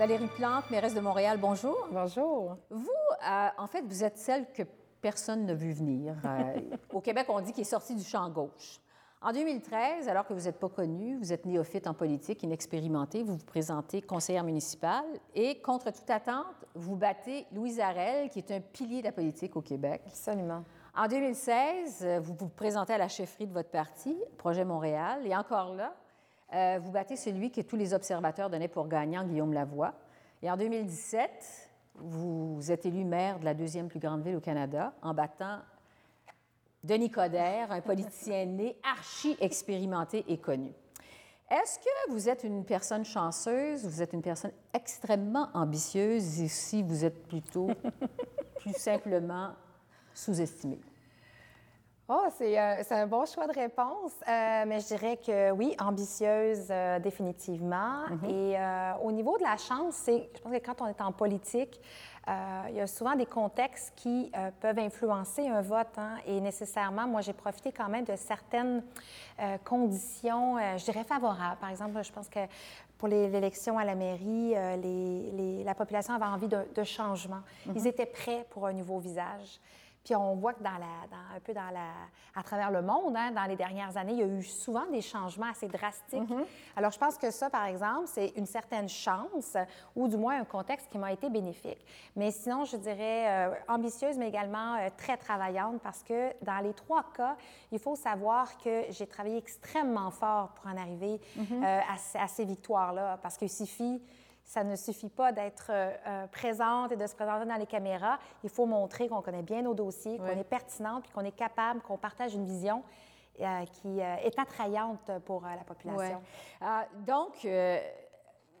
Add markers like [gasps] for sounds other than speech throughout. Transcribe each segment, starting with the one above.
Valérie Plante, mairesse de Montréal, bonjour. Bonjour. Vous, euh, en fait, vous êtes celle que personne n'a vu venir. Euh, [laughs] au Québec, on dit qu'il est sorti du champ gauche. En 2013, alors que vous n'êtes pas connue, vous êtes néophyte en politique, inexpérimenté, vous vous présentez conseillère municipale et, contre toute attente, vous battez Louise Arel, qui est un pilier de la politique au Québec. Absolument. En 2016, vous vous présentez à la chefferie de votre parti, Projet Montréal, et encore là, euh, vous battez celui que tous les observateurs donnaient pour gagnant, Guillaume Lavoie. Et en 2017, vous êtes élu maire de la deuxième plus grande ville au Canada en battant Denis Coderre, un politicien né, archi expérimenté et connu. Est-ce que vous êtes une personne chanceuse, vous êtes une personne extrêmement ambitieuse et si vous êtes plutôt plus simplement sous-estimée? Oh, c'est euh, un bon choix de réponse, euh, mais je dirais que oui, ambitieuse euh, définitivement. Mm-hmm. Et euh, au niveau de la chance, c'est, je pense que quand on est en politique, il y a souvent des contextes qui peuvent influencer un vote. Hein, et nécessairement, moi, j'ai profité quand même de certaines conditions, je dirais favorables. Par exemple, je pense que pour l'élection à la mairie, les, les, la population avait envie de, de changement. Mm-hmm. Ils étaient prêts pour un nouveau visage. Puis on voit que dans la, dans, un peu dans la, à travers le monde, hein, dans les dernières années, il y a eu souvent des changements assez drastiques. Mm-hmm. Alors je pense que ça, par exemple, c'est une certaine chance ou du moins un contexte qui m'a été bénéfique. Mais sinon, je dirais euh, ambitieuse, mais également euh, très travaillante parce que dans les trois cas, il faut savoir que j'ai travaillé extrêmement fort pour en arriver mm-hmm. euh, à, à, ces victoires-là parce qu'il suffit ça ne suffit pas d'être euh, euh, présente et de se présenter dans les caméras. Il faut montrer qu'on connaît bien nos dossiers, qu'on est pertinent, puis qu'on est capable, qu'on partage une vision euh, qui est attrayante pour la population. donc,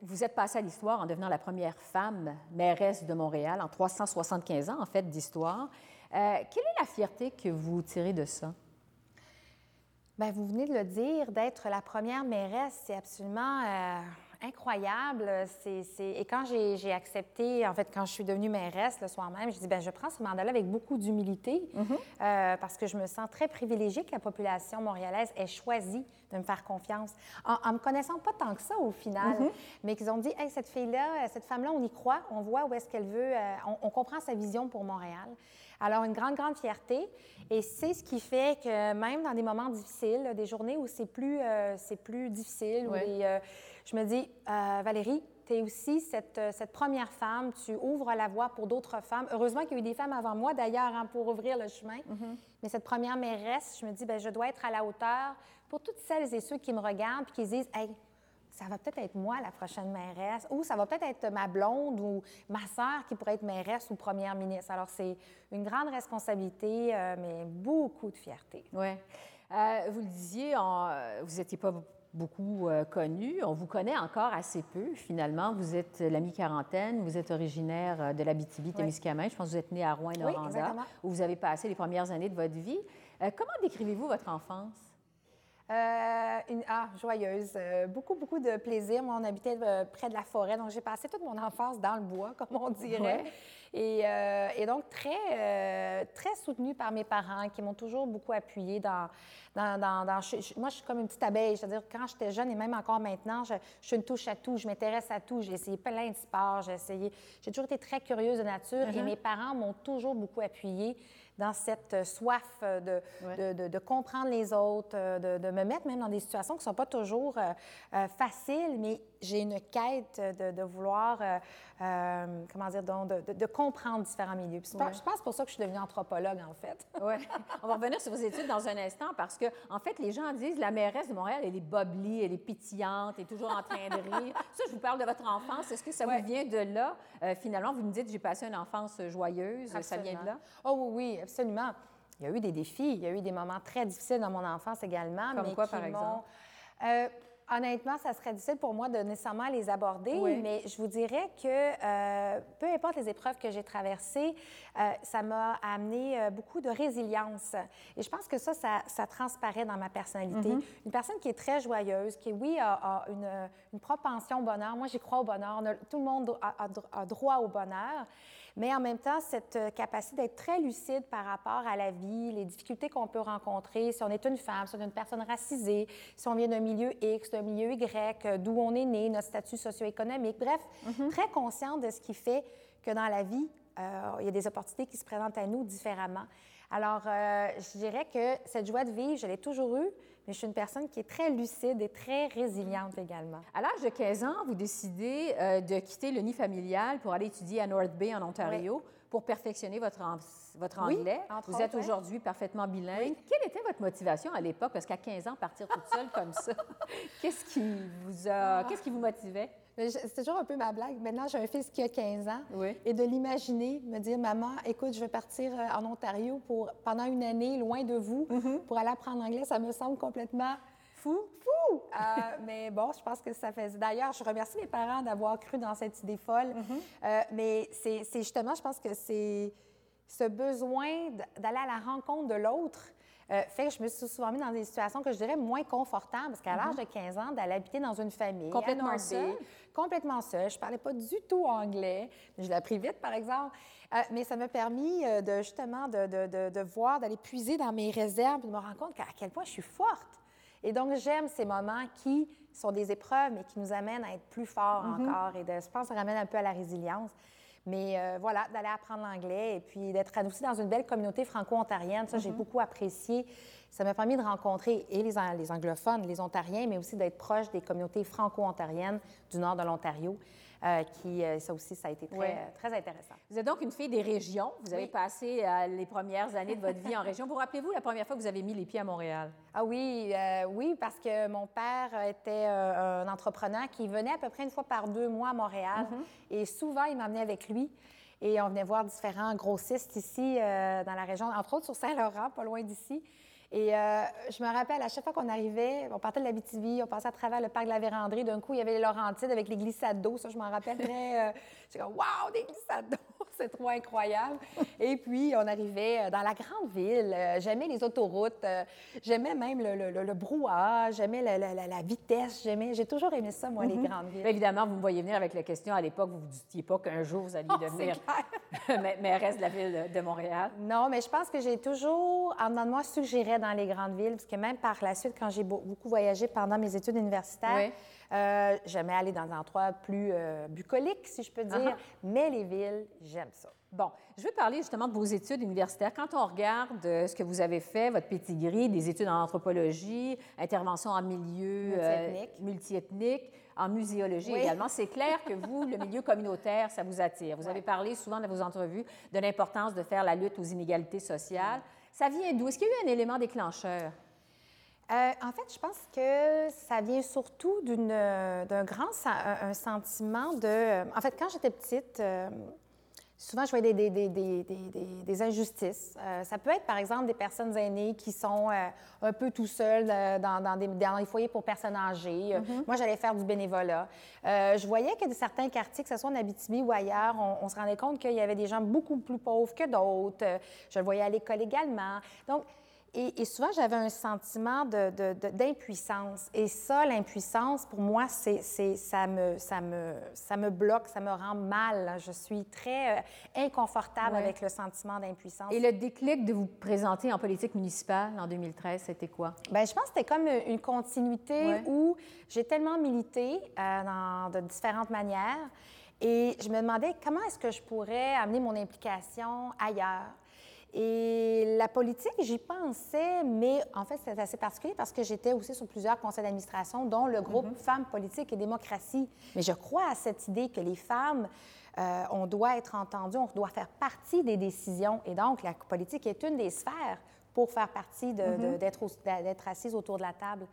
vous êtes passée à l'histoire en devenant la première femme mairesse de Montréal en 375 ans, en fait, d'histoire. quelle est la fierté que vous tirez de ça? Bien, vous venez de le dire, d'être la première mairesse, c'est absolument incroyable. C'est, Et quand j'ai, accepté, en fait, quand je suis devenue mairesse le soir même, je dis, ben je prends ce mandat-là avec beaucoup d'humilité mm-hmm. euh, parce que je me sens très privilégiée que la population montréalaise ait choisi de me faire confiance en, en me connaissant pas tant que ça au final, mm-hmm. mais qu'ils ont dit, hey, cette fille-là, cette femme-là, on y croit, on voit où est-ce qu'elle veut, euh, on, on, comprend sa vision pour Montréal. Alors, une grande, grande fierté. Et c'est ce qui fait que même dans des moments difficiles, des journées où c'est plus, euh, c'est plus difficile, où je me dis, euh, Valérie, tu es aussi cette, euh, cette, première femme, tu ouvres la voie pour d'autres femmes. Heureusement qu'il y a eu des femmes avant moi, d'ailleurs, hein, pour ouvrir le chemin. Mm-hmm. Mais cette première mairesse, je me dis, ben, je dois être à la hauteur pour toutes celles et ceux qui me regardent et qui se disent, hey, ça va peut-être être moi la prochaine mairesse, ou ça va peut-être être ma blonde ou ma sœur qui pourrait être mairesse ou première ministre. Alors, c'est une grande responsabilité, euh, mais beaucoup de fierté. Oui. vous le disiez, vous n'étiez pas beaucoup euh, connu. On vous connaît encore assez peu, finalement. Vous êtes la mi-quarantaine, vous êtes originaire euh, de l'Abitibi-Témiscamingue. Je pense que vous êtes né à Rouen-Noranda, où vous avez passé les premières années de votre vie. Euh, comment décrivez-vous votre enfance? Euh, une, ah, joyeuse. Euh, beaucoup, beaucoup de plaisir. Moi, on habitait euh, près de la forêt, donc j'ai passé toute mon enfance dans le bois, [laughs] comme on dirait. Et, et, donc, très, très soutenue par mes parents qui m'ont toujours beaucoup appuyée dans... dans, dans, dans moi, je suis comme une petite abeille. C'est-à-dire, quand j'étais jeune et même encore maintenant, je, je suis une touche à tout. Je m'intéresse à tout. J'ai essayé plein de sports. J'ai essayé... J'ai toujours été très curieuse de nature et uh-huh. mes parents m'ont toujours beaucoup appuyée dans cette soif de, de, de, de, comprendre les autres, de, de me mettre même dans des situations qui sont pas toujours euh, euh, faciles, mais j'ai une quête de, de vouloir, euh, euh comment dire, donc, de, de, comprendre différents milieux. Puis Je pense pour ça que je suis devenue anthropologue, en fait. [laughs] oui. On va revenir sur vos études dans un instant parce que, en fait, les gens disent la mairesse de Montréal, elle est bubbly, elle est pétillante, elle est toujours en train de rire. [laughs] ça, je vous parle de votre enfance. Est-ce que ça vous vient de là? Euh, finalement, vous me dites, j'ai passé une enfance joyeuse. Ça vient de là? Oh oui, oui, absolument. Il y a eu des défis, il y a eu des moments très difficiles dans mon enfance également. Comme quoi, par exemple? Honnêtement, ça serait difficile pour moi de nécessairement les aborder, mais je vous dirais que euh, peu importe les épreuves que j'ai traversées, euh, ça m'a amené euh, beaucoup de résilience. Et je pense que ça, ça, ça transparaît dans ma personnalité. Mm-hmm. Une personne qui est très joyeuse, qui, oui, a, a une, une, propension au bonheur. Moi, j'y crois au bonheur. tout le monde a, a, droit au bonheur. Mais en même temps, cette euh, capacité d'être très lucide par rapport à la vie, les difficultés qu'on peut rencontrer, si on est une femme, si on est une personne racisée, si on vient d'un milieu X, d'un milieu Y, euh, d'où on est né, notre statut socio-économique, bref, mm-hmm. très consciente de ce qui fait que dans la vie, euh, il y a des opportunités qui se présentent à nous différemment. Alors, je dirais que cette joie de vivre, je l'ai toujours eue, mais je suis une personne qui est très lucide et très résiliente également. À l'âge de 15 ans, vous décidez euh, de quitter le nid familial pour aller étudier à North Bay, en Ontario, pour perfectionner votre, votre anglais. vous êtes aujourd'hui parfaitement bilingue. Quelle était votre motivation à l'époque? Parce qu'à 15 ans, partir toute seule comme ça, [laughs] qu'est-ce qui vous a... Ah. Qu'est-ce qui vous motivait? C'est toujours un peu ma blague. Maintenant, j'ai un fils qui a 15 ans. Et de l'imaginer, me dire, maman, écoute, je vais partir euh, en Ontario pour, pendant une année, loin de vous, mm-hmm. pour aller apprendre l'anglais, ça me semble complètement fou. Fou! Euh, [laughs] mais bon, je pense que ça fait. D'ailleurs, je remercie mes parents d'avoir cru dans cette idée folle. Mm-hmm. Euh, mais c'est justement, je pense que c'est ce besoin d'aller à la rencontre de l'autre euh, fait que je me suis souvent mis dans des situations que je dirais moins confortables, parce qu'à l'âge mhm. de 15 ans, d'aller habiter dans une famille. Complètement seule? Complètement seule. Je parlais pas du tout anglais. Je l'ai appris vite, par exemple. Euh, mais ça m'a permis euh, de, justement de, de, de voir, d'aller puiser dans mes réserves, de me rendre compte à quel point je suis forte. Et donc, j'aime ces moments qui sont des épreuves, mais qui nous amènent à être plus forts mhm. encore. Et de, je pense que ça ramène un peu à la résilience. Mais euh, voilà, d'aller apprendre l'anglais et puis d'être aussi dans une belle communauté franco-ontarienne, ça, j'ai mhm. beaucoup apprécié. Ça m'a permis de rencontrer et les, les, anglophones, les ontariens, mais aussi d'être proche des communautés franco-ontariennes du nord de l'Ontario. Euh, qui, euh, ça aussi, ça a été très, très, intéressant. Vous êtes donc une fille des régions. Vous avez passé les premières années de votre vie en région. Vous rappelez-vous la première fois que vous avez mis les pieds à Montréal? Ah oui, oui, parce que mon père était un entrepreneur qui venait à peu près une fois par deux mois à Montréal. Mhm. Et souvent, il m'amenait avec lui. Et on venait voir différents grossistes ici dans la région, entre autres sur Saint-Laurent, pas loin d'ici. Et euh, je me rappelle, à chaque fois qu'on arrivait, on partait de la BTV, on passait à travers le parc de la Vérandrie. D'un coup, il y avait les Laurentides avec les glissades d'eau. Ça, je m'en rappelle. Euh, J'étais comme, waouh, des glissades d'eau! [laughs] c'est trop incroyable. Et puis, on arrivait euh, dans la grande ville. J'aimais les autoroutes. J'aimais même le, le, brouhaha. J'aimais la, la, vitesse. J'aimais. J'ai toujours aimé ça, moi, les mm-hmm. grandes villes. évidemment, vous me voyez venir avec la question. À l'époque, vous ne vous disiez pas qu'un jour, vous alliez oh, devenir [laughs] mairesse de la ville de Montréal. Non, mais je pense que j'ai toujours, en dedans de moi, suggéré dans les grandes villes, parce que même par la suite, quand j'ai beaucoup voyagé pendant mes études universitaires, euh, j'aimais aller dans un endroit plus euh, bucolique, si je peux dire, uh-huh. mais les villes, j'aime ça. Bon, je veux parler justement de vos études universitaires. Quand on regarde euh, ce que vous avez fait, votre pédigree, des études en anthropologie, intervention en milieu multiethnique, en muséologie également, c'est clair que [laughs] vous, le milieu communautaire, ça vous attire. Vous avez parlé souvent dans vos entrevues de l'importance de faire la lutte aux inégalités sociales. Ça vient d'où? Est-ce qu'il y a eu un élément déclencheur? Euh, en fait, je pense que ça vient surtout d'un grand un, sentiment de... En fait, quand j'étais petite, euh, souvent je voyais des, des, des, des injustices. Euh, ça peut être, par exemple, des personnes aînées qui sont un peu tout seules dans, dans, dans, les foyers pour personnes âgées. Mm-hmm. Moi, j'allais faire du bénévolat. je voyais que dans certains quartiers, que ce soit en Abitibi ou ailleurs, on, on se rendait compte qu'il y avait des gens beaucoup plus pauvres que d'autres. Je le voyais à l'école également. Donc, et, souvent, j'avais un sentiment d'impuissance. Et ça, l'impuissance, pour moi, c'est, ça, me, ça, me, ça me bloque, ça me rend mal. Je suis très euh, inconfortable avec le sentiment d'impuissance. Et le déclic de vous présenter en politique municipale en 2013, c'était quoi? Bien, je pense que c'était comme une continuité où j'ai tellement milité euh, dans, de différentes manières. Et je me demandais comment est-ce que je pourrais amener mon implication ailleurs. Et la politique, j'y pensais, mais en fait, c'est assez particulier parce que j'étais aussi sur plusieurs conseils d'administration, dont le groupe mhm. Femmes, Politique et Démocratie. Mais je crois à cette idée que les femmes, euh, on doit être entendues, on doit faire partie des décisions. Et donc, la politique est une des sphères pour faire partie mhm. d'être assise autour de la table.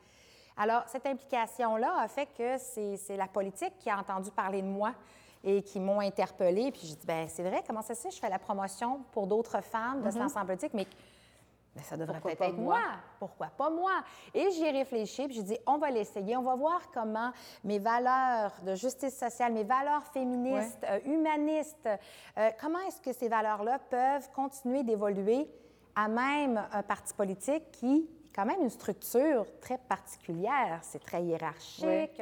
Alors, cette implication-là a fait que c'est la politique qui a entendu parler de moi et qui m'ont interpellée. Puis j'ai dit, ben c'est vrai, comment ça se fait? Je fais la promotion pour d'autres femmes de mm politique, mais ça devrait peut-être être moi? Pourquoi pas moi? Et j'y ai réfléchi, puis j'ai dit, on va l'essayer, on va voir comment mes valeurs de justice sociale, mes valeurs féministes, euh, humanistes, euh, comment est-ce que ces valeurs-là peuvent continuer d'évoluer à même un parti politique qui est quand même une structure très particulière. C'est très hiérarchique.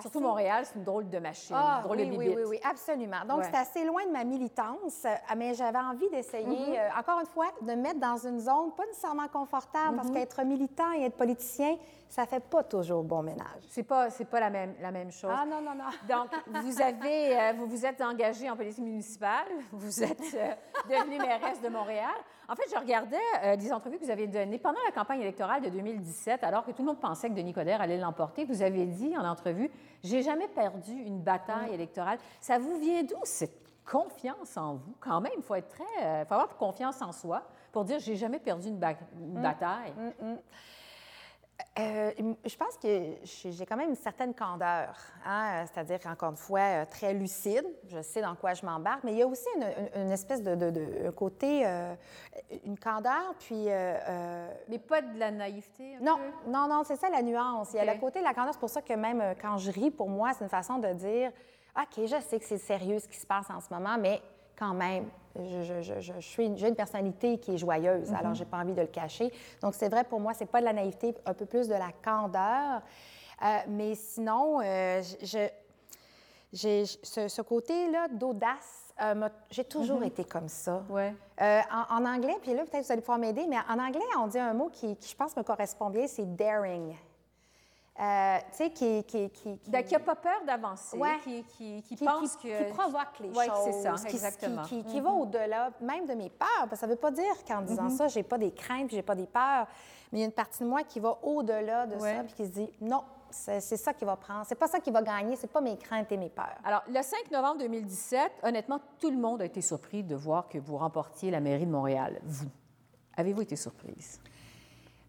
Surtout Montréal, c'est une drôle de machine, ah, une drôle oui, de oui, oui, oui, absolument. Donc, c'est assez loin de ma militance, euh, mais j'avais envie d'essayer, Mm-hmm. euh, encore une fois, de me mettre dans une zone pas nécessairement confortable, parce Mm-hmm. qu'être militant et être politicien, ça fait pas toujours bon ménage. C'est pas, c'est pas la même, la même chose. Ah non, non, non. [laughs] Donc, vous avez, euh, vous vous êtes engagé en politique municipale, vous êtes euh, devenue mairesse de Montréal. En fait, je regardais des entrevues que vous avez données pendant la campagne électorale de 2017, alors que tout le monde pensait que Denis Coderre allait l'emporter. Vous avez dit en entrevue, j'ai jamais perdu une bataille électorale. Ça vous vient d'où cette confiance en vous? Quand même, il faut être très, euh, faut avoir confiance en soi pour dire j'ai jamais perdu une, ba- une bataille. Euh, je pense que j'ai quand même une certaine candeur, hein, c'est-à-dire, encore une fois, euh, très lucide. Je sais dans quoi je m'embarque, mais il y a aussi une, espèce de, de- de- un côté, euh, une candeur, puis... euh, Mais pas de la naïveté. un non, peu? non, non, c'est ça la nuance. Il y a le côté de la candeur, c'est pour ça que même quand je ris, pour moi, c'est une façon de dire, OK, je sais que c'est sérieux ce qui se passe en ce moment, mais quand même, je, suis j'ai une personnalité qui est joyeuse, Mm-hmm. alors j'ai pas envie de le cacher. Donc c'est vrai pour moi, c'est pas de la naïveté, un peu plus de la candeur. Euh, mais sinon, euh, je, j'ai ce, ce côté-là d'audace. euh, j'ai toujours Mm-hmm. été comme ça. Ouais. En, en anglais, puis là, peut-être vous allez pouvoir m'aider, mais en anglais, on dit un mot qui, qui, je pense, me correspond bien, c'est daring. Euh, tu sais, qui... qui, qui, qui- Donc, qui n'a pas peur d'avancer, Ouais. qui, qui, qui qui, pense que... qui provoque les Ouais, choses. c'est ça, qui- exactement. Qui, qui va au-delà même de mes peurs. Parce que ça ne veut pas dire qu'en disant Mm-hmm. ça, j'ai pas des craintes, j'ai pas des peurs. Mais il y a une partie de moi qui va au-delà de Ouais. ça, puis qui se dit non, c'est c'est ça qui va prendre. C'est pas ça qui va gagner, c'est pas mes craintes et mes peurs. Alors, le 5 novembre 2017, honnêtement, tout le monde a été surpris de voir que vous remportiez la mairie de Montréal. Vous. Avez-vous été surprise?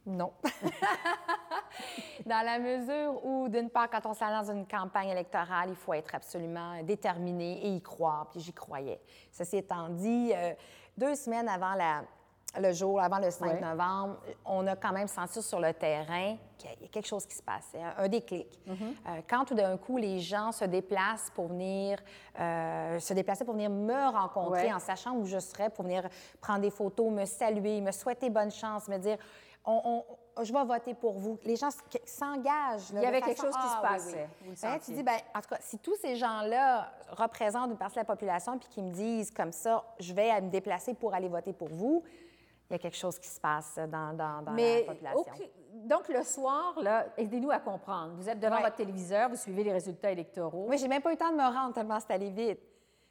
Non. [laughs] dans la mesure où, d'une part, quand on se lance dans une campagne électorale, il faut être absolument déterminé et y croire, puis j'y croyais. Ceci étant dit, euh, deux semaines avant la- le jour, avant le 5 Ouais. novembre, on a quand même senti sur le terrain qu'il y a quelque chose qui se passait, un, déclic. Euh, quand tout d'un coup, les gens se déplacent pour venir, euh, se déplacer pour venir me rencontrer en sachant où je serais, pour venir prendre des photos, me saluer, me souhaiter bonne chance, me dire on- on- je vais voter pour vous. Les gens s'engagent. Il y avait quelque façon- chose qui se Ah, passait. Oui. Hein, tu dis, ben, en tout cas, si tous ces gens-là représentent une partie de la population puis qui me disent comme ça, je vais me déplacer pour aller voter pour vous, il y a quelque chose qui se passe dans, dans- dans Mais, la population. ok, donc, le soir, aidez-nous à comprendre. Vous êtes devant Ouais. votre téléviseur, vous suivez les résultats électoraux. Oui, j'ai même pas eu le temps de me rendre tellement c'est allé vite.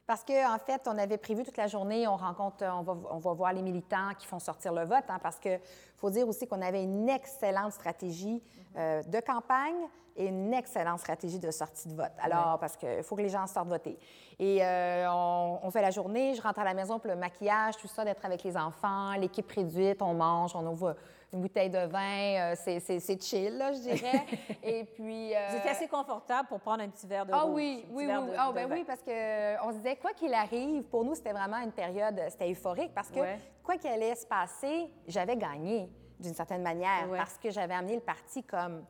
Parce qu'en en fait, on avait prévu toute la journée, on rencontre, on va, on va voir les militants qui font sortir le vote, hein, parce que faut dire aussi qu'on avait une excellente stratégie euh, de campagne et une excellente stratégie de sortie de vote. Alors, parce qu'il faut que les gens sortent voter. Et euh, on, on fait la journée, je rentre à la maison pour le maquillage, tout ça, d'être avec les enfants, l'équipe réduite, on mange, on ouvre une bouteille de vin, euh, c'est- chill, là, je dirais. [laughs] et puis... Vous étiez euh, assez confortable pour prendre un petit verre de ah rouge, oui, oui, oui. de- Ah, ben vin. oui, parce qu'on se disait, quoi qu'il arrive, pour nous, c'était vraiment une période, c'était euphorique parce que Ouais. quoi qu'il allait se passer, j'avais gagné d'une certaine manière Ouais. parce que j'avais amené le parti comme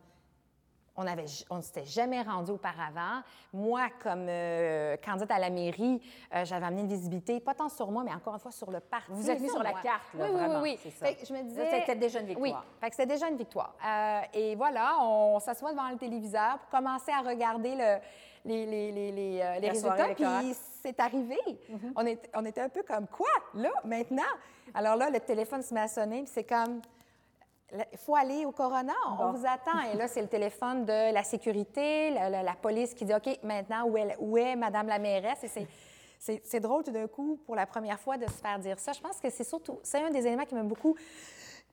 on avait, on ne s'était jamais rendu auparavant. Moi, comme euh, candidate à la mairie, euh, j'avais amené une visibilité, pas tant sur moi, mais encore une fois sur le parti. Vous êtes mis sur la carte, là, oui, oui, vraiment, oui, c'est oui. que je me disais... C'était déjà une Oui, victoire. fait que c'était déjà une victoire. Euh, et voilà, on s'assoit devant le téléviseur pour commencer à regarder le- les, les, les, les, les La soirée résultats. Puis c'est arrivé. on, est- on était un peu comme quoi, là, maintenant? Alors là, le téléphone se met à sonner, puis c'est comme. Il faut aller au coroner, on Bon. vous attend. Et là, c'est le téléphone de la sécurité, la, la- la police qui dit OK, maintenant, où est, où est Madame la mairesse? Et c'est- drôle tout d'un coup, pour la première fois, de se faire dire ça. Je pense que c'est surtout, c'est un des éléments qui m'a beaucoup,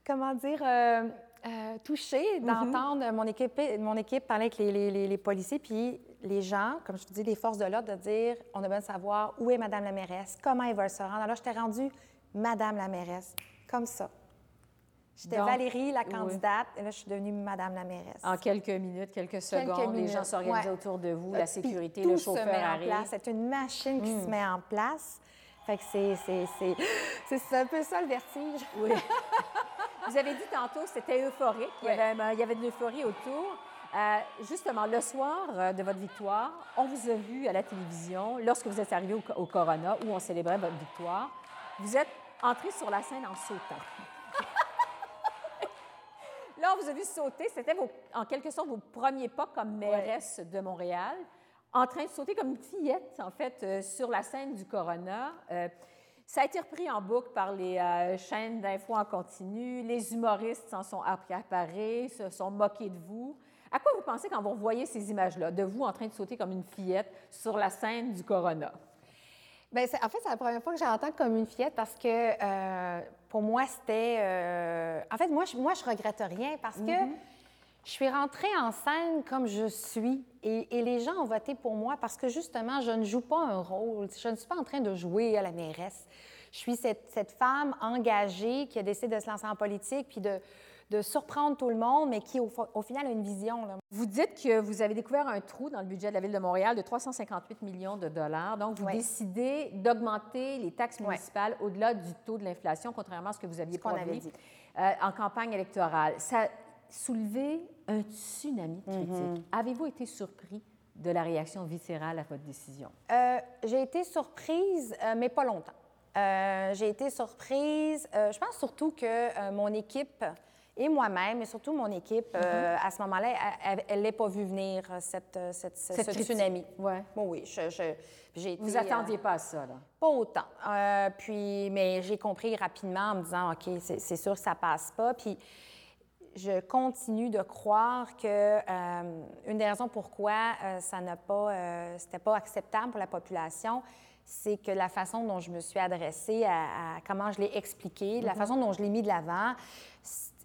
comment dire, euh, euh, touchée d'entendre mon, équipe, mon équipe parler avec les, les- les- les policiers, puis les gens, comme je te dis, les forces de l'ordre, de dire on a besoin de savoir où est Madame la mairesse, comment elle va se rendre. Alors, je t'ai rendue Madame la mairesse, comme ça. J'étais Valérie, la oui. candidate, et là, je suis devenue Madame la mairesse. En quelques minutes, quelques secondes, les minutes, gens s'organisaient ouais. autour de vous, Euh, la sécurité, tout le se chauffeur en arrive. place. C'est une machine qui se met en place. Fait que c'est, c'est, c'est, [gasps] c'est- c'est un peu ça le vertige. Oui. [laughs] Vous avez dit tantôt que c'était euphorique. Il y, avait, un- il y avait de l'euphorie autour. Euh, justement, le soir euh, de votre victoire, on vous a vu à la télévision lorsque vous êtes arrivé au Corona où on célébrait votre victoire. Vous êtes entré sur la scène en sautant. Là, on vous a vu sauter. C'était en quelque sorte vos premiers pas comme mairesse de Montréal, en train de sauter comme une fillette, en fait, euh, sur la scène du Corona. Euh, ça a été repris en boucle par les euh, chaînes d'infos en continu. Les humoristes s'en sont accaparés, se sont moqués de vous. À quoi vous pensez quand vous voyez ces images-là, de vous en train de sauter comme une fillette sur la scène du Corona? Bien, en fait, c'est la première fois que j'entends comme une fillette parce que euh, pour moi, c'était. Euh, en fait, moi je, moi, je regrette rien parce que mm-hmm. je suis rentrée en scène comme je suis et, les gens ont voté pour moi parce que justement, je ne joue pas un rôle. Je ne suis pas en train de jouer à la mairesse. Je suis cette, cette femme engagée qui a décidé de se lancer en politique puis de de surprendre tout le monde, mais qui, au, final, a une vision. Vous dites que vous avez découvert un trou dans le budget de la Ville de Montréal de 358 millions de dollars. Donc, vous décidez d'augmenter les taxes municipales au-delà du taux de l'inflation, contrairement à ce que vous aviez promis euh, en campagne électorale. Ça a soulevé un tsunami de critiques. Mhm. Avez-vous été surpris de la réaction viscérale à votre décision? Euh, j'ai été surprise, euh, mais pas longtemps. j'ai été surprise. je pense surtout que mon équipe et moi-même, et surtout mon équipe, euh, à ce moment-là, elle ne l'a pas vu venir, euh, cette, euh, cette, ce tsunami. Ouais. Bon, oui, je, été, Vous attendiez pas à ça, là? Pas autant. puis, mais j'ai compris rapidement en me disant, OK, c'est sûr que ça passe pas. Puis, je continue de croire que une des raisons pourquoi ça n'a pas, c'était pas acceptable pour la population, c'est que la façon dont je me suis adressée à, comment je l'ai expliqué, la mm-hmm. façon dont je l'ai mis de l'avant,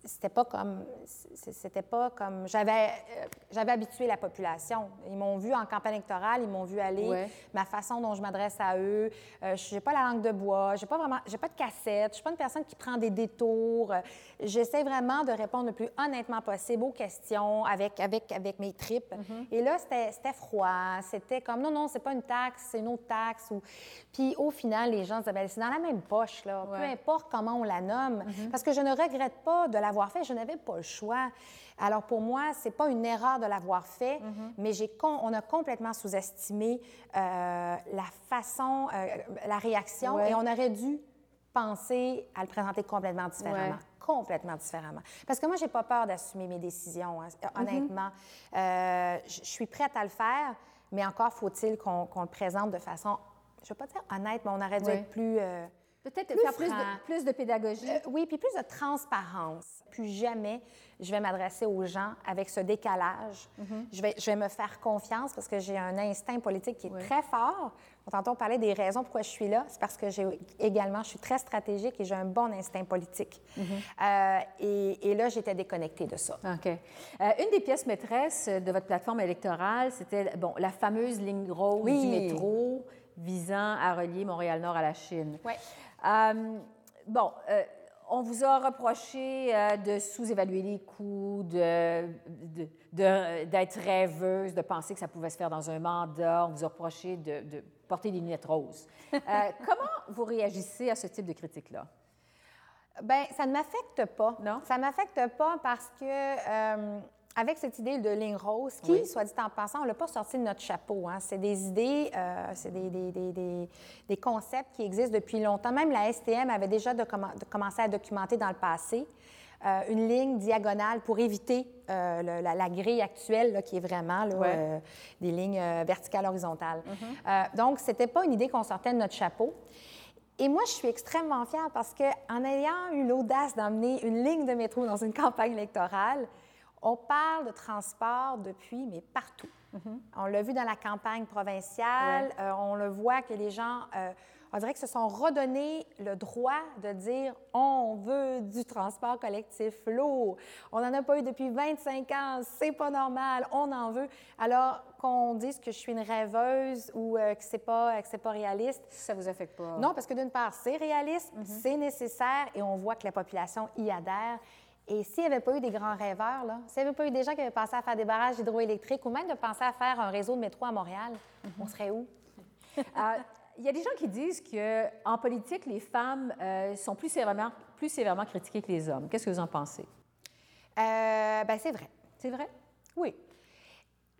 c'était pas comme c'était pas comme j'avais euh, j'avais habitué la population. Ils m'ont vu en campagne électorale, ils m'ont vu aller, ma façon dont je m'adresse à eux. Euh, je j'ai pas la langue de bois, j'ai pas vraiment j'ai pas de cassette, je suis pas une personne qui prend des détours. J'essaie vraiment de répondre le plus honnêtement possible aux questions avec avec avec mes tripes. Mm-hmm. Et là c'était froid, c'était comme non non, c'est pas une taxe, c'est une autre taxe ou puis au final les gens disaient ben, c'est dans la même poche là, peu importe comment on la nomme mm-hmm. parce que je ne regrette pas de la l'avoir fait. Je n'avais pas le choix. Alors pour moi, c'est pas une erreur de l'avoir fait, mm-hmm. mais j'ai on a complètement sous-estimé euh, la façon, euh, la réaction, et on aurait dû penser à le présenter complètement différemment. Complètement différemment. Parce que moi, j'ai pas peur d'assumer mes décisions, hein, mm-hmm. honnêtement. Euh, je suis prête à le faire, mais encore faut-il qu'on le présente de façon, je ne veux pas dire honnête, mais on aurait dû être plus Peut-être faire plus de, plus de, pédagogie. Euh, oui, puis plus de transparence. Plus jamais je vais m'adresser aux gens avec ce décalage. Mhm. je, vais, je vais me faire confiance parce que j'ai un instinct politique qui est très fort. Tantôt, on parlait des raisons pourquoi je suis là. C'est parce que j'ai également, je suis très stratégique et j'ai un bon instinct politique. Mhm. Euh, et, et, là, j'étais déconnectée de ça. OK. Euh, une des pièces maîtresses de votre plateforme électorale, c'était bon, la fameuse ligne rose du métro visant à relier Montréal-Nord à la Chine. Oui. Euh, bon, euh, on vous a reproché euh, de sous-évaluer les coûts, d'être de, de, rêveuse, de penser que ça pouvait se faire dans un mandat. On vous a reproché de, porter des lunettes roses. [laughs] comment vous réagissez à ce type de critique-là? Bien, ça ne m'affecte pas. Non? Ça ne m'affecte pas parce que avec cette idée de ligne rose, qui, soit dit en passant, on ne l'a pas sorti de notre chapeau. Hein. C'est des idées, euh, c'est des, des, des, des, concepts qui existent depuis longtemps. Même la STM avait déjà de, commencé à documenter dans le passé euh, une ligne diagonale pour éviter euh, la, grille actuelle, qui est vraiment là, des lignes verticales horizontales. Mm-hmm. donc, ce n'était pas une idée qu'on sortait de notre chapeau. Et moi, je suis extrêmement fière parce qu'en ayant eu l'audace d'emmener une ligne de métro dans une [laughs] campagne électorale, on parle de transport depuis, mais partout. Mm-hmm. On l'a vu dans la campagne provinciale, euh, on le voit que les gens, euh, on dirait que se sont redonnés le droit de dire on veut du transport collectif lourd. On n'en a pas eu depuis 25 ans, c'est pas normal, on en veut. Alors qu'on dise que je suis une rêveuse ou euh, que c'est pas, que c'est pas réaliste. Ça vous affecte pas? Non, parce que d'une part, c'est réaliste, mm-hmm. c'est nécessaire et on voit que la population y adhère. Et s'il n'y avait pas eu des grands rêveurs, s'il n'y avait pas eu des gens qui avaient pensé à faire des barrages hydroélectriques ou même de penser à faire un réseau de métro à Montréal, on serait où? [laughs] Euh, il y a des gens qui disent qu'en politique, les femmes euh, sont plus sévèrement, plus sévèrement critiquées que les hommes. Qu'est-ce que vous en pensez? Euh, ben, c'est vrai. C'est vrai? Oui.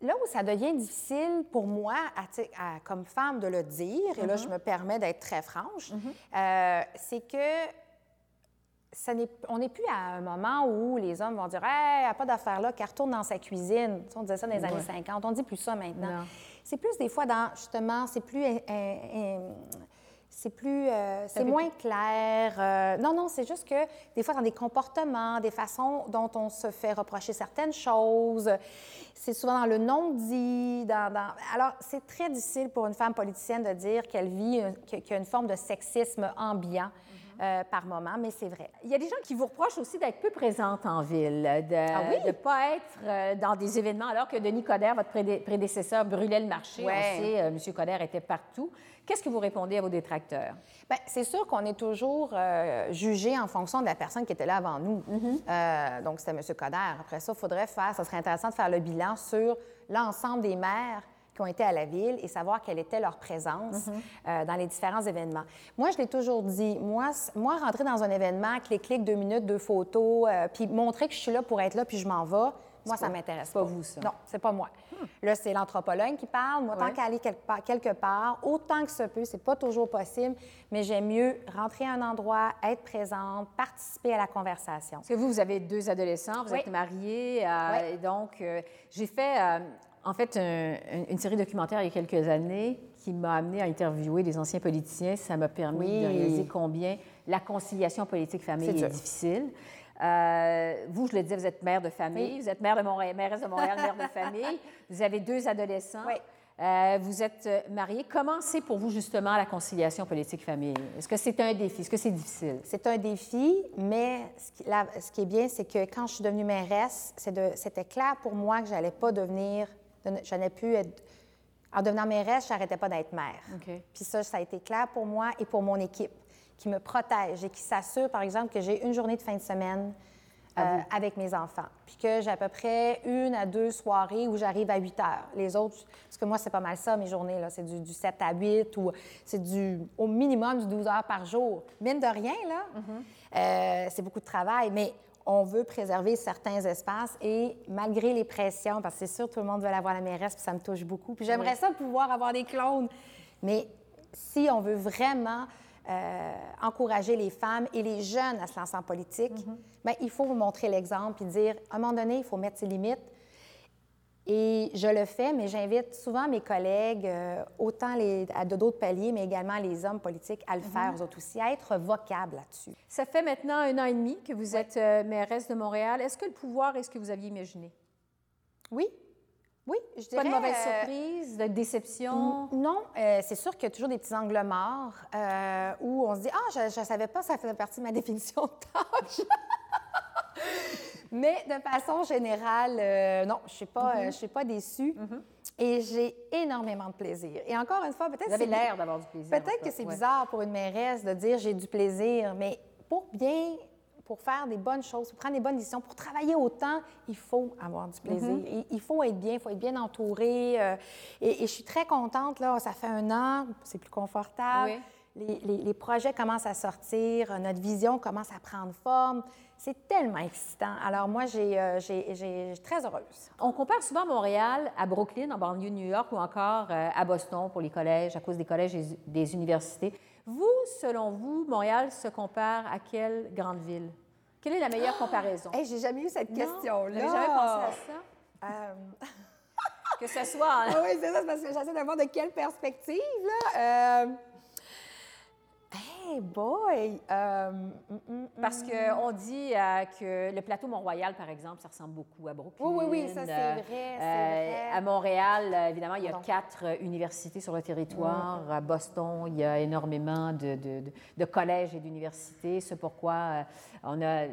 Là où ça devient difficile pour moi, comme femme, de le dire, et là, mm-hmm. je me permets d'être très franche, mm-hmm. c'est que on n'est plus à un moment où les hommes vont dire Hey, a pas d'affaire là, qu'elle retourne dans sa cuisine. on disait ça dans les années 50. On dit plus ça maintenant. C'est plus des fois dans, justement, c'est plus c'est plus, euh, c'est moins clair. Euh, non, non, c'est juste que des fois, dans des comportements, des façons dont on se fait reprocher certaines choses, c'est souvent dans le non-dit. Dans, Alors, c'est très difficile pour une femme politicienne de dire qu'elle vit, qu'il y a une forme de sexisme ambiant. Euh, par moment, mais c'est vrai. Il y a des gens qui vous reprochent aussi d'être peu présente en ville, de ne ah pas être euh, dans des événements, alors que Denis Coderre, votre prédécesseur, brûlait le marché. On sait, euh, M. Coderre était partout. Qu'est-ce que vous répondez à vos détracteurs? Bien, c'est sûr qu'on est toujours jugé en fonction de la personne qui était là avant nous. Mm-hmm. donc, c'était M. Coderre. Après ça, il faudrait faire, ça serait intéressant de faire le bilan sur l'ensemble des maires qui ont été à la ville et savoir quelle était leur présence mhm. euh, dans les différents événements. Moi, je l'ai toujours dit, moi, moi, rentrer dans un événement, clic-clic, deux minutes, deux photos, euh, puis montrer que je suis là pour être là, puis je m'en vais, moi, ça m'intéresse pas. pas vous, ça? Non, c'est pas moi. Hmm. Là, c'est l'anthropologue qui parle. Moi, tant qu'aller quelque part, quelque part, autant que ce peut, c'est pas toujours possible, mais j'aime mieux rentrer à un endroit, être présente, participer à la conversation. Parce que vous, vous avez deux adolescents, vous êtes mariés, euh, donc j'ai fait en fait une série documentaire il y a quelques années qui m'a amené à interviewer des anciens politiciens. Ça m'a permis de réaliser combien la conciliation politique-famille est, difficile. Euh, vous, je le disais, vous êtes mère de famille, vous êtes mère de Montréal, mairesse de Montréal, mère de famille. [laughs] Vous avez deux adolescents. Euh, vous êtes euh, mariée. Comment c'est pour vous, justement, la conciliation politique-famille? Est-ce que c'est un défi? Est-ce que c'est difficile? C'est un défi, mais ce qui, ce qui, est bien, c'est que quand je suis devenue mairesse, c'était clair pour moi que je n'allais pas devenir je n'ai être. En devenant mairesse, je n'arrêtais pas d'être mère. Puis ça, ça a été clair pour moi et pour mon équipe, qui me protège et qui s'assure, par exemple, que j'ai une journée de fin de semaine euh, avec mes enfants. Puis que j'ai à peu près une à deux soirées où j'arrive à 8 heures. Les autres, parce que moi, c'est pas mal ça, mes journées, là. C'est du, 7 à 8 ou c'est du, au minimum du 12 heures par jour. Mine de rien, là, mm-hmm. euh, c'est beaucoup de travail, mais on veut préserver certains espaces et malgré les pressions, parce que c'est sûr, tout le monde veut avoir la mairesse, puis ça me touche beaucoup. Puis j'aimerais ça pouvoir avoir des clones. Mais si on veut vraiment euh, encourager les femmes et les jeunes à se lancer en politique, mm-hmm. bien, il faut vous montrer l'exemple et dire, à un moment donné, il faut mettre ses limites. Et je le fais, mais j'invite souvent mes collègues, euh, autant les, à d'autres paliers, mais également les hommes politiques, à le mhm. faire, eux autres aussi, à être vocables là-dessus. Ça fait maintenant un an et demi que vous êtes euh, mairesse de Montréal. Est-ce que le pouvoir est ce que vous aviez imaginé? Oui. Oui, je dirais... Pas de mauvaise euh, surprise, de déception? Non, c'est sûr qu'il y a toujours des petits angles morts où on se dit « Ah, je ne savais pas, ça faisait partie de ma [laughs] définition de tâche. » Mais de façon générale, euh, non, je ne suis, pas, euh, suis pas déçue. Mhm. Et j'ai énormément de plaisir. Et encore une fois, peut-être... Vous avez l'air d'avoir du plaisir. Peut-être que c'est bizarre pour une mairesse de dire j'ai du plaisir, mais pour bien pour faire des bonnes choses, pour prendre des bonnes décisions, pour travailler autant, il faut avoir du plaisir. Mhm. il, faut être bien, il faut être bien entouré. Euh, et, je suis très contente, là, ça fait un an, c'est plus confortable. Les, les, projets commencent à sortir, notre vision commence à prendre forme. C'est tellement excitant. Alors moi, j'ai, euh, j'ai, très heureuse. On compare souvent Montréal à Brooklyn, en banlieue de New York, ou encore euh, à Boston pour les collèges, à cause des collèges et des universités. Vous, selon vous, Montréal se compare à quelle grande ville? Quelle est la meilleure ah! comparaison? Hey, j'ai jamais eu cette question-là. Vous jamais pensé à ça? Euh, [laughs] que ce soit... Hein? oui, c'est ça, parce que j'essaie de voir de quelle perspective, là. Hey boy! Euh, mm, mm, mm. Parce qu'on dit euh, que le plateau Mont-Royal, par exemple, ça ressemble beaucoup à Brooklyn. Oui, oui, oui, ça c'est euh, vrai, À Montréal, évidemment, il y a quatre universités sur le territoire. À Boston, il y a énormément de, de, collèges et d'universités. C'est pourquoi on a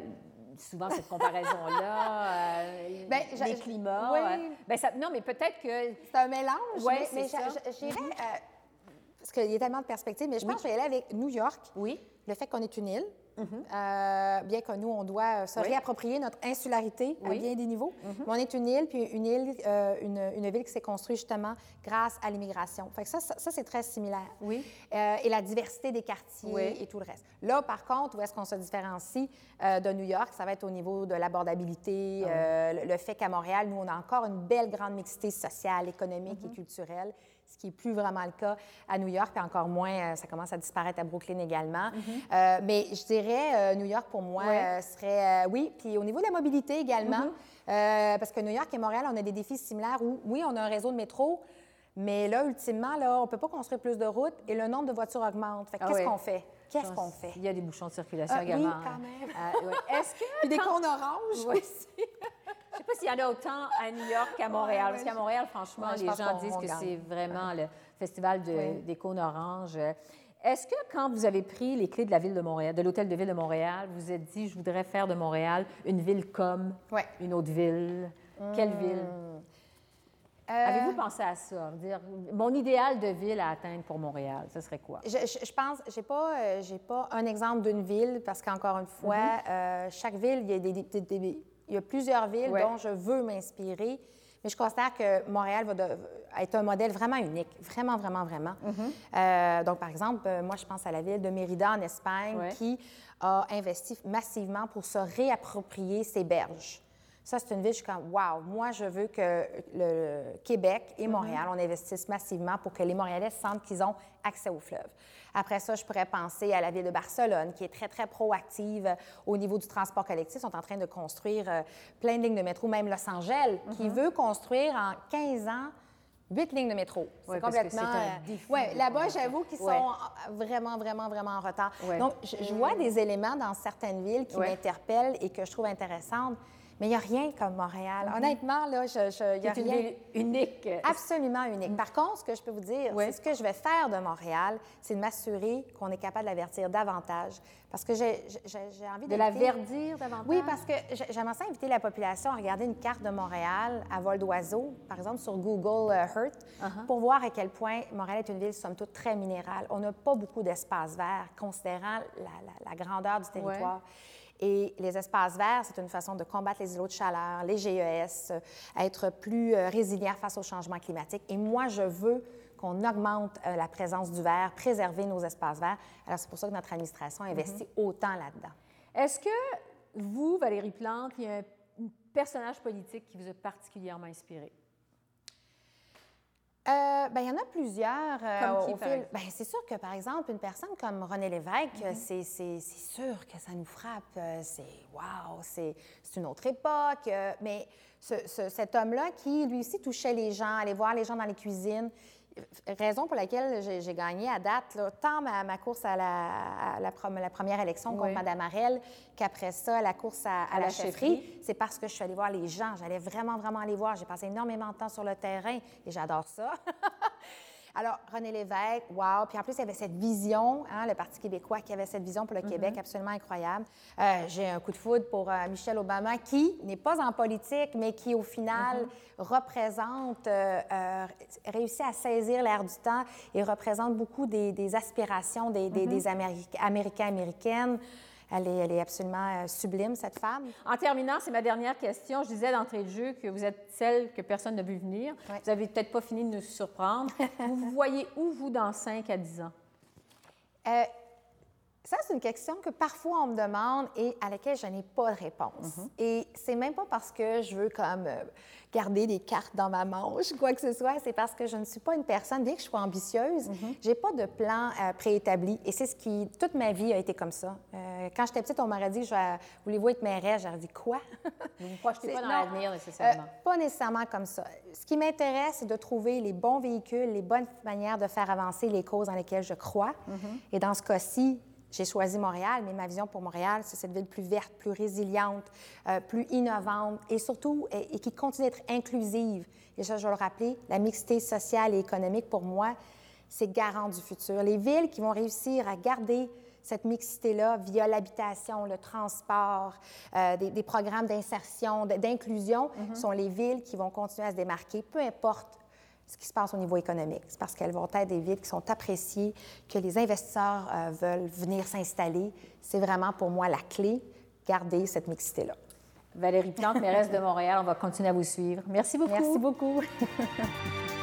souvent cette comparaison-là, ben, les climats. Oui. Ben, ça, non, mais peut-être que... C'est un mélange, oui, mais, mais j'irais parce qu'il y a tellement de perspectives, mais je pense que je vais aller avec New York. Oui. Le fait qu'on est une île, mhm. euh, bien que nous, on doit se réapproprier notre insularité à bien des niveaux. Mhm. Mais on est une île, puis une île, euh, une, une, ville qui s'est construite justement grâce à l'immigration. Que ça, ça, c'est très similaire. Oui. Euh, et la diversité des quartiers et tout le reste. Là, par contre, où est-ce qu'on se différencie de New York, ça va être au niveau de l'abordabilité, ah le, fait qu'à Montréal, nous, on a encore une belle grande mixité sociale, économique et mhm. culturelle ce qui n'est plus vraiment le cas à New York, puis encore moins, ça commence à disparaître à Brooklyn également. Mm-hmm. mais je dirais, New York, pour moi, serait, oui, puis au niveau de la mobilité également, mm-hmm. parce que New York et Montréal, on a des défis similaires où, oui, on a un réseau de métro, mais là, ultimement, là, on ne peut pas construire plus de routes et le nombre de voitures augmente. Fait Ah qu'est-ce qu'on fait? Qu'est-ce qu'on fait? Il y a des bouchons de circulation Ah, oui, également. quand même. Euh, ouais. Est-ce que. Puis des quand- oranges Oui. aussi. Je sais pas s'il y en a autant à New York qu'à Montréal. Ouais, parce qu'à Montréal, franchement, Ouais, les gens disent que c'est vraiment le festival de- Ouais. des cônes oranges. Est-ce que quand vous avez pris les clés de la ville de Montréal, de l'hôtel de ville de Montréal, vous vous êtes dit, je voudrais faire de Montréal une ville comme Ouais. une autre ville? Quelle ville? Euh, Avez-vous pensé à ça? Dire, mon idéal de ville à atteindre pour Montréal, ce serait quoi? Je, je- je pense, j'ai pas, euh, j'ai pas un exemple d'une ville parce qu'encore une fois, Mm-hmm. euh, chaque ville, il y a des, des- des- des- il y a plusieurs villes Ouais. dont je veux m'inspirer. Mais je considère que Montréal va de- être un modèle vraiment unique, vraiment, vraiment, vraiment. Mm-hmm. Euh, donc, par exemple, euh, moi, je pense à la ville de Mérida en Espagne Ouais. qui a investi massivement pour se réapproprier ses berges. Ça, c'est une ville, je suis comme, wow, moi, je veux que le Québec Mm-hmm. et Montréal, on investisse massivement pour que les Montréalais sentent qu'ils ont accès au fleuve. Après ça, je pourrais penser à la ville de Barcelone, qui est très, très proactive au niveau du transport collectif. Ils sont en train de construire euh, plein de lignes de métro, même Los Angeles, Mm-hmm. qui veut construire en 15 ans huit lignes de métro. C'est complètement. euh, ouais, là-bas, j'avoue qu'ils Ouais. sont vraiment, vraiment, vraiment en retard. Donc, je, je vois des éléments dans certaines villes qui m'interpellent et que je trouve intéressantes, mais il n'y a rien comme Montréal. Honnêtement, là, il y a une rien. ville unique. Absolument unique. Par contre, ce que je peux vous dire, c'est ce que je vais faire de Montréal, c'est de m'assurer qu'on est capable de l'avertir davantage. Parce que j'ai envie De la d'inviter- verdir davantage? Oui, parce que j'ai- j'aimerais ça inviter la population à regarder une carte de Montréal à vol d'oiseau, par exemple sur Google euh, Earth, Uh-huh. pour voir à quel point Montréal est une ville, somme toute, très minérale. On n'a pas beaucoup d'espace vert, considérant la, la- la grandeur du territoire. Et les espaces verts, c'est une façon de combattre les îlots de chaleur, les GES, euh, être plus euh, résilient face au changement climatique. Et moi, je veux qu'on augmente euh, la présence du vert, préserver nos espaces verts. Alors, c'est pour ça que notre administration investit Mm-hmm. autant là-dedans. Est-ce que vous, Valérie Plante, il y a un personnage politique qui vous a particulièrement inspiré? Euh, ben, il y en a plusieurs. euh, Comme qui, fil- ben, c'est sûr que, par exemple, une personne comme René Lévesque, Mm-hmm. c'est- c'est c'est sûr que ça nous frappe. Euh, C'est wow, c'est c'est une autre époque. mais ce- ce- cet homme-là qui, lui aussi, touchait les gens, allait voir les gens dans les cuisines, raison pour laquelle j'ai gagné à date, là, tant ma, ma course à la, à la, prom- la première élection contre Oui. Mme Arel qu'après ça, la course à, à À la, la chefferie, chefferie. c'est parce que je suis allée voir les gens. J'allais vraiment, vraiment les voir. J'ai passé énormément de temps sur le terrain et j'adore ça. [laughs] Alors, René Lévesque, wow. Puis en plus, il y avait cette vision, hein, le Parti québécois qui avait cette vision pour le Québec absolument incroyable. Euh, J'ai un coup de foudre pour euh, Michelle Obama, qui n'est pas en politique, mais qui, au final, représente, euh, réussit à saisir l'air du temps et représente beaucoup des, des aspirations des, des- des Améric- Américains, Américaines. Elle est, elle est absolument euh, sublime, cette femme. En terminant, c'est ma dernière question. Je disais d'entrée de jeu que vous êtes celle que personne n'a vu venir. Vous n'avez peut-être pas fini de nous surprendre. vous [laughs] vous voyez où, vous, dans 5 à 10 ans? Euh, ça, c'est une question que parfois on me demande et à laquelle je n'ai pas de réponse. Et c'est même pas parce que je veux comme euh, garder des cartes dans ma manche, quoi que ce soit. C'est parce que je ne suis pas une personne, bien que je sois ambitieuse, j'ai pas de plan euh, préétabli. Et c'est ce qui, toute ma vie a été comme ça. Euh, quand j'étais petite, on m'aurait dit, je voulez-vous être mairesse? J'aurais dit, quoi? Vous ne vous projetez pas dans l'avenir nécessairement. Euh, pas nécessairement comme ça. Ce qui m'intéresse, c'est de trouver les bons véhicules, les bonnes manières de faire avancer les causes dans lesquelles je crois. Et dans ce cas-ci, j'ai choisi Montréal, mais ma vision pour Montréal, c'est cette ville plus verte, plus résiliente, euh, plus innovante et surtout, et, et qui continue d'être inclusive. Et ça, je vais le rappeler, la mixité sociale et économique, pour moi, c'est garant du futur. Les villes qui vont réussir à garder cette mixité-là via l'habitation, le transport, euh, des, des programmes d'insertion, d'inclusion, sont les villes qui vont continuer à se démarquer, peu importe ce qui se passe au niveau économique. C'est parce qu'elles vont être des villes qui sont appréciées, que les investisseurs euh, veulent venir s'installer. C'est vraiment pour moi la clé, garder cette mixité-là. Valérie Plante, mairesse de Montréal, on va continuer à vous suivre. Merci beaucoup. Merci beaucoup. [laughs]